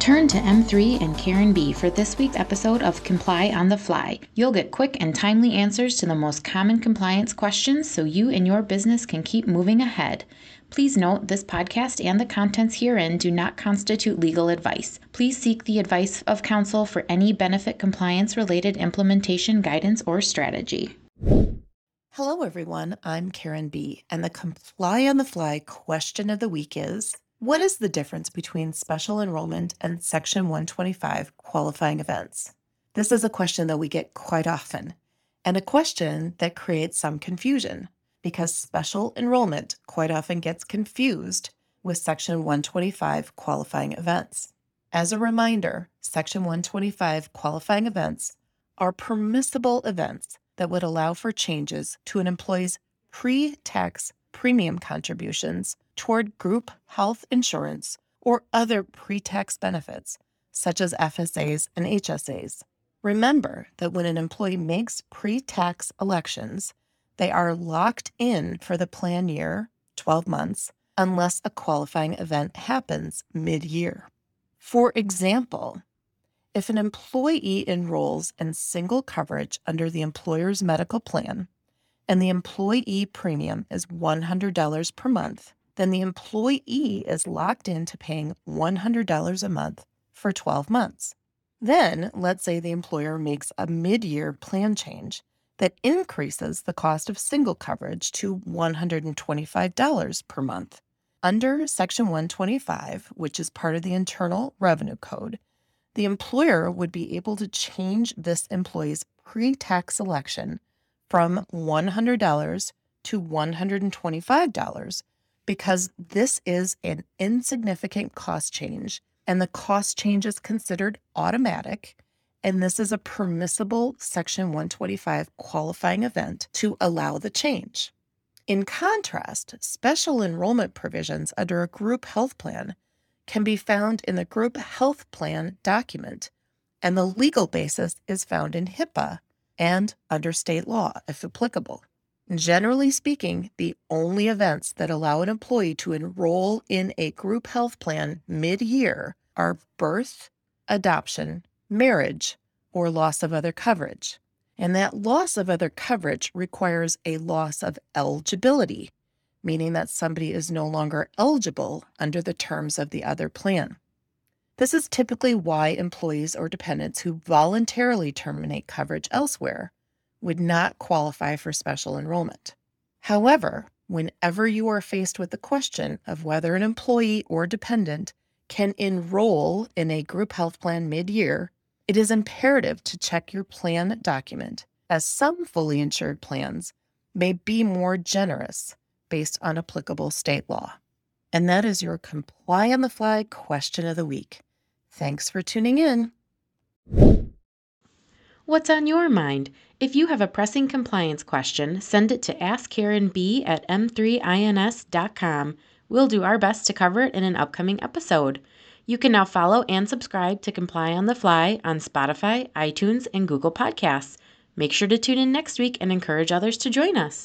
Turn to M3 and Karen B for this week's episode of Comply on the Fly. You'll get quick and timely answers to the most common compliance questions so you and your business can keep moving ahead. Please note this podcast and the contents herein do not constitute legal advice. Please seek the advice of counsel for any benefit compliance related implementation guidance or strategy. Hello, everyone. I'm Karen B, and the Comply on the Fly question of the week is what is the difference between special enrollment and Section 125 qualifying events? This is a question that we get quite often, and a question that creates some confusion because special enrollment quite often gets confused with Section 125 qualifying events. As a reminder, Section 125 qualifying events are permissible events that would allow for changes to an employee's pre tax premium contributions toward group health insurance or other pre tax benefits, such as FSAs and HSAs. Remember that when an employee makes pre tax elections, they are locked in for the plan year, 12 months, unless a qualifying event happens mid year. For example, if an employee enrolls in single coverage under the employer's medical plan and the employee premium is $100 per month, then the employee is locked into paying $100 a month for 12 months. Then, let's say the employer makes a mid year plan change that increases the cost of single coverage to $125 per month. Under Section 125, which is part of the Internal Revenue Code, the employer would be able to change this employee's pre tax election from $100 to $125 because this is an insignificant cost change and the cost change is considered automatic. And this is a permissible Section 125 qualifying event to allow the change. In contrast, special enrollment provisions under a group health plan can be found in the group health plan document, and the legal basis is found in HIPAA and under state law, if applicable. Generally speaking, the only events that allow an employee to enroll in a group health plan mid year are birth, adoption, marriage, or loss of other coverage. And that loss of other coverage requires a loss of eligibility, meaning that somebody is no longer eligible under the terms of the other plan. This is typically why employees or dependents who voluntarily terminate coverage elsewhere would not qualify for special enrollment. However, whenever you are faced with the question of whether an employee or dependent can enroll in a group health plan mid year, it is imperative to check your plan document, as some fully insured plans may be more generous based on applicable state law. And that is your Comply on the Fly question of the week. Thanks for tuning in. What's on your mind? If you have a pressing compliance question, send it to askkarenb at m3ins.com. We'll do our best to cover it in an upcoming episode. You can now follow and subscribe to Comply on the Fly on Spotify, iTunes, and Google Podcasts. Make sure to tune in next week and encourage others to join us.